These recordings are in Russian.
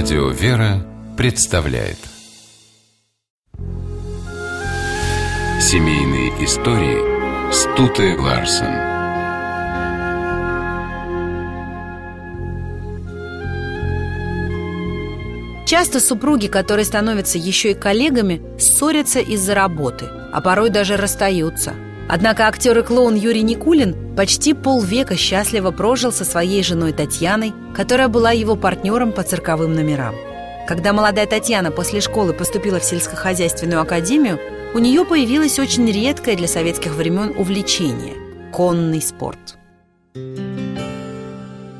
Радио «Вера» представляет. Семейные истории Стуты Ларсен. Часто супруги, которые становятся еще и коллегами, ссорятся из-за работы, а порой даже расстаются – Однако актер и клоун Юрий Никулин почти полвека счастливо прожил со своей женой Татьяной, которая была его партнером по цирковым номерам. Когда молодая Татьяна после школы поступила в сельскохозяйственную академию, у нее появилось очень редкое для советских времен увлечение – конный спорт.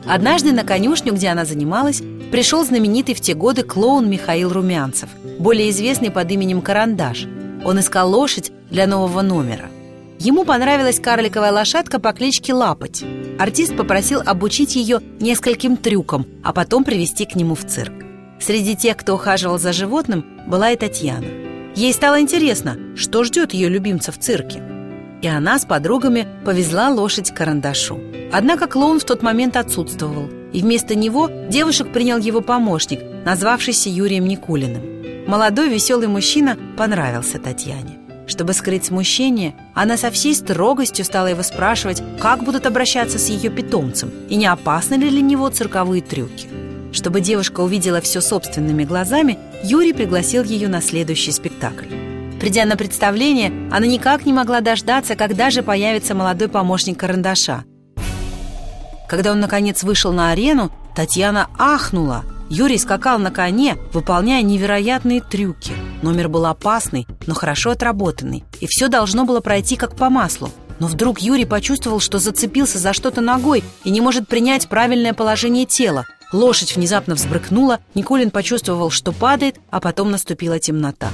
Однажды на конюшню, где она занималась, пришел знаменитый в те годы клоун Михаил Румянцев, более известный под именем Карандаш. Он искал лошадь для нового номера – Ему понравилась карликовая лошадка по кличке Лапоть. Артист попросил обучить ее нескольким трюкам, а потом привести к нему в цирк. Среди тех, кто ухаживал за животным, была и Татьяна. Ей стало интересно, что ждет ее любимца в цирке. И она с подругами повезла лошадь к карандашу. Однако клоун в тот момент отсутствовал, и вместо него девушек принял его помощник, назвавшийся Юрием Никулиным. Молодой веселый мужчина понравился Татьяне. Чтобы скрыть смущение, она со всей строгостью стала его спрашивать, как будут обращаться с ее питомцем и не опасны ли для него цирковые трюки. Чтобы девушка увидела все собственными глазами, Юрий пригласил ее на следующий спектакль. Придя на представление, она никак не могла дождаться, когда же появится молодой помощник карандаша. Когда он, наконец, вышел на арену, Татьяна ахнула – Юрий скакал на коне, выполняя невероятные трюки. Номер был опасный, но хорошо отработанный, и все должно было пройти как по маслу. Но вдруг Юрий почувствовал, что зацепился за что-то ногой и не может принять правильное положение тела. Лошадь внезапно взбрыкнула, Николин почувствовал, что падает, а потом наступила темнота.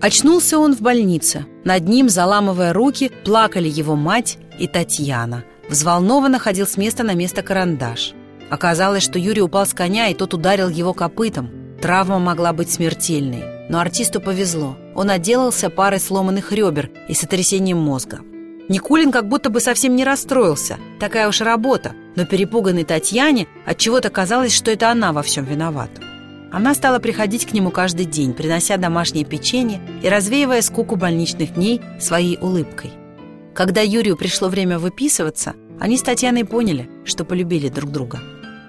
Очнулся он в больнице. Над ним, заламывая руки, плакали его мать и Татьяна – Взволнованно ходил с места на место карандаш. Оказалось, что Юрий упал с коня, и тот ударил его копытом. Травма могла быть смертельной. Но артисту повезло. Он отделался парой сломанных ребер и сотрясением мозга. Никулин как будто бы совсем не расстроился. Такая уж работа. Но перепуганной Татьяне от чего то казалось, что это она во всем виновата. Она стала приходить к нему каждый день, принося домашнее печенье и развеивая скуку больничных дней своей улыбкой. Когда Юрию пришло время выписываться, они с Татьяной поняли, что полюбили друг друга.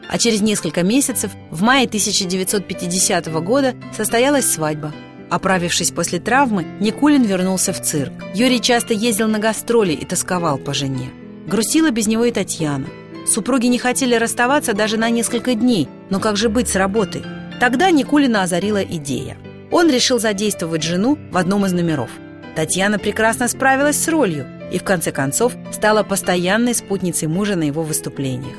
А через несколько месяцев, в мае 1950 года, состоялась свадьба. Оправившись после травмы, Никулин вернулся в цирк. Юрий часто ездил на гастроли и тосковал по жене. Грустила без него и Татьяна. Супруги не хотели расставаться даже на несколько дней, но как же быть с работой? Тогда Никулина озарила идея. Он решил задействовать жену в одном из номеров. Татьяна прекрасно справилась с ролью и в конце концов стала постоянной спутницей мужа на его выступлениях.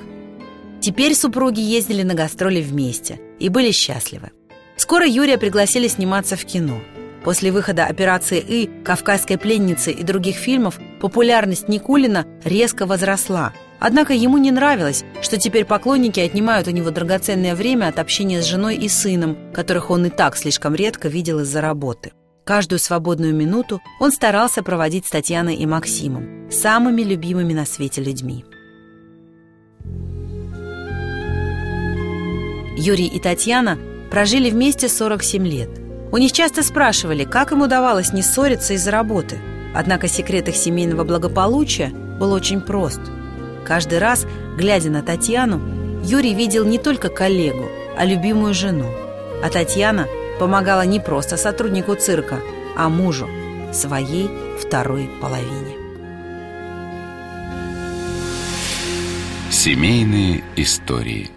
Теперь супруги ездили на гастроли вместе и были счастливы. Скоро Юрия пригласили сниматься в кино. После выхода «Операции И», «Кавказской пленницы» и других фильмов популярность Никулина резко возросла. Однако ему не нравилось, что теперь поклонники отнимают у него драгоценное время от общения с женой и сыном, которых он и так слишком редко видел из-за работы. Каждую свободную минуту он старался проводить с Татьяной и Максимом, самыми любимыми на свете людьми. Юрий и Татьяна прожили вместе 47 лет. У них часто спрашивали, как им удавалось не ссориться из-за работы. Однако секрет их семейного благополучия был очень прост. Каждый раз, глядя на Татьяну, Юрий видел не только коллегу, а любимую жену. А Татьяна – помогала не просто сотруднику цирка, а мужу, своей второй половине. Семейные истории